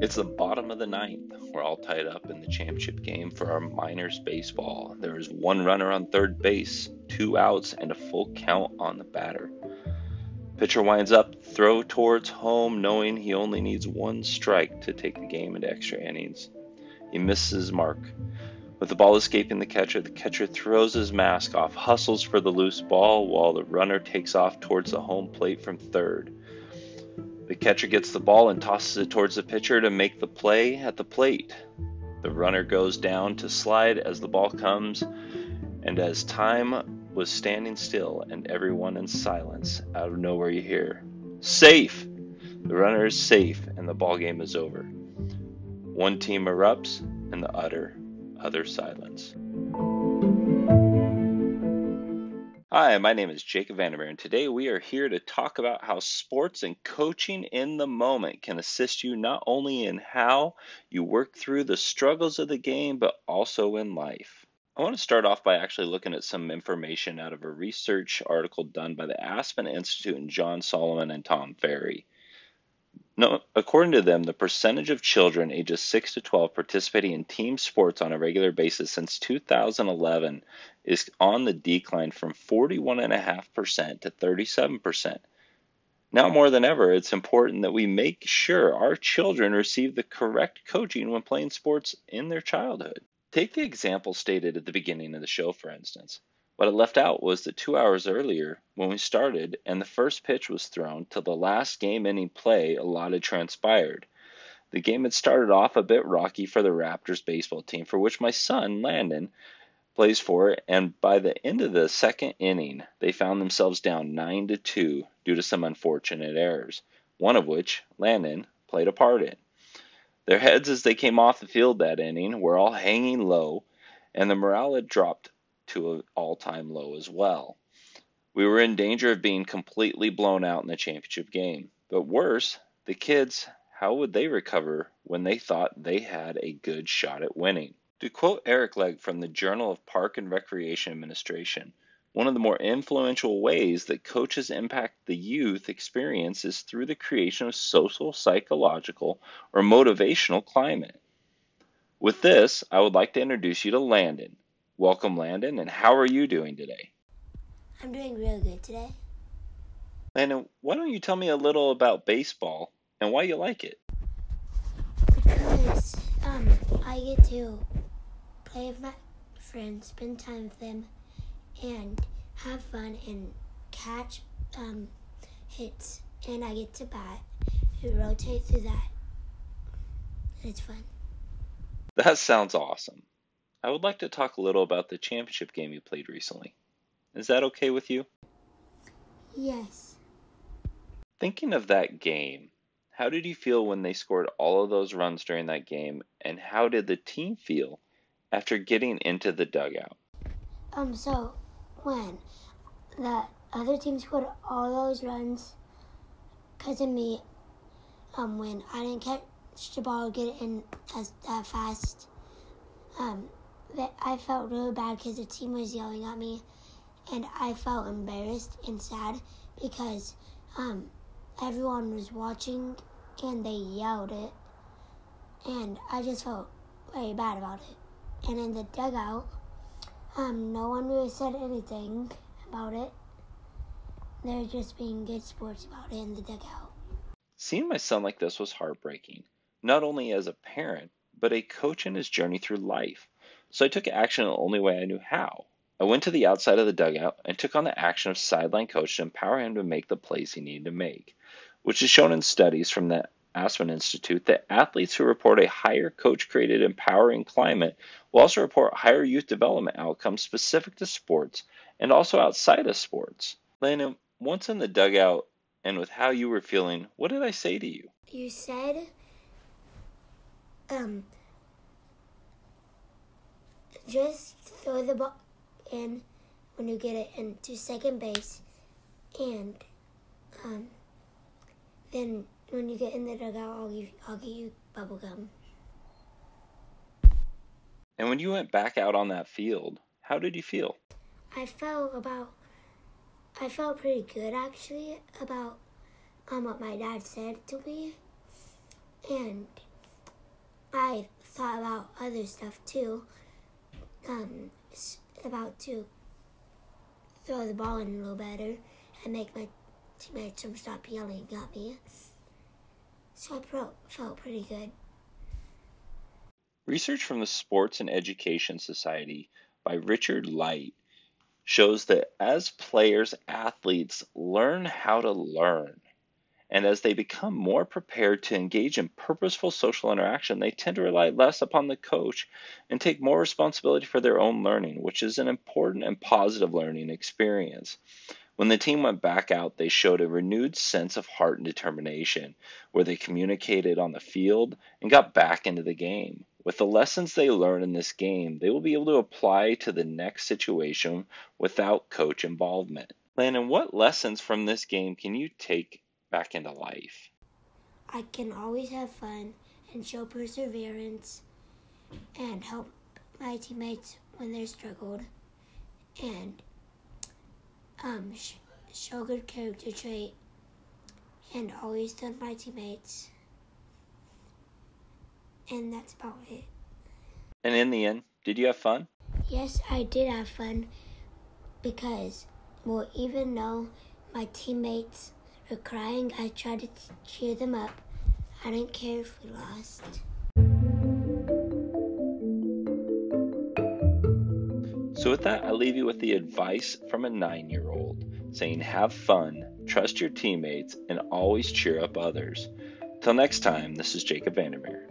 It's the bottom of the ninth. We're all tied up in the championship game for our minors baseball. There is one runner on third base, two outs, and a full count on the batter. Pitcher winds up, throw towards home, knowing he only needs one strike to take the game into extra innings. He misses mark. With the ball escaping the catcher, the catcher throws his mask off, hustles for the loose ball, while the runner takes off towards the home plate from third. The catcher gets the ball and tosses it towards the pitcher to make the play at the plate. The runner goes down to slide as the ball comes, and as time was standing still and everyone in silence, out of nowhere you hear, Safe! The runner is safe and the ball game is over. One team erupts and the utter, other silence. Hi, my name is Jacob Vandermeer, and today we are here to talk about how sports and coaching in the moment can assist you not only in how you work through the struggles of the game, but also in life. I want to start off by actually looking at some information out of a research article done by the Aspen Institute and Jon Solomon and Tom Farrey. No, according to them, the percentage of children ages 6 to 12 participating in team sports on a regular basis since 2011 is on the decline from 41.5% to 37%. Now more than ever, it's important that we make sure our children receive the correct coaching when playing sports in their childhood. Take the example stated at the beginning of the show, for instance. What I left out was that two hours earlier, when we started and the first pitch was thrown till the last game inning play allotted transpired, the game had started off a bit rocky for the Raptors baseball team, for which my son, Landon, plays for, and by the end of the second inning, they found themselves down 9 to 2 due to some unfortunate errors, one of which, Landon, played a part in. Their heads as they came off the field that inning were all hanging low, and the morale had dropped to an all time low as well. We were in danger of being completely blown out in the championship game. But worse, the kids, how would they recover when they thought they had a good shot at winning? To quote Eric Legg from the Journal of Park and Recreation Administration, one of the more influential ways that coaches impact the youth experience is through the creation of social, psychological, or motivational climate. With this, I would like to introduce you to Landon, Welcome, Landon, and how are you doing today? I'm doing real good today. Landon, why don't you tell me a little about baseball and why you like it? Because um, I get to play with my friends, spend time with them, and have fun and catch um, hits, and I get to bat and rotate through that. And it's fun. That sounds awesome. I would like to talk a little about the championship game you played recently. Is that okay with you? Yes. Thinking of that game, how did you feel when they scored all of those runs during that game, and how did the team feel after getting into the dugout? Um, so when the other team scored all those runs, because of me, um, when I didn't catch the ball, get it in as that fast, um, that I felt really bad because the team was yelling at me, and I felt embarrassed and sad because um, everyone was watching and they yelled it, and I just felt very bad about it. And in the dugout, um, no one really said anything about it. They're just being good sports about it in the dugout. Seeing my son like this was heartbreaking, not only as a parent, but a coach in his journey through life. So I took action the only way I knew how. I went to the outside of the dugout and took on the action of sideline coach to empower him to make the plays he needed to make, which is shown in studies from the Aspen Institute that athletes who report a higher coach created empowering climate will also report higher youth development outcomes specific to sports and also outside of sports. Landon, once in the dugout and with how you were feeling, what did I say to you? You said, um, just throw the ball in when you get it into second base, and um, then when you get in the dugout, I'll give I'll give you bubble gum. And when you went back out on that field, how did you feel? I felt about I felt pretty good actually about um what my dad said to me, and I thought about other stuff too. Um, about to throw the ball in a little better and make my teammates stop yelling at me. So I pro- felt pretty good. Research from the Sports and Education Society by Richard Light shows that as players, athletes learn how to learn, and as they become more prepared to engage in purposeful social interaction, they tend to rely less upon the coach and take more responsibility for their own learning, which is an important and positive learning experience. When the team went back out, they showed a renewed sense of heart and determination, where they communicated on the field and got back into the game. With the lessons they learn in this game, they will be able to apply to the next situation without coach involvement. Landon, what lessons from this game can you take back into life? I can always have fun and show perseverance and help my teammates when they're struggled and um, sh- show good character trait and always tell my teammates. And that's about it. And in the end, did you have fun? Yes, I did have fun because, well, even though my teammates were crying, I tried to cheer them up. I didn't care if we lost. So, with that, I leave you with the advice from a nine year old saying, Have fun, trust your teammates, and always cheer up others. Till next time, this is Jacob Vandermeer.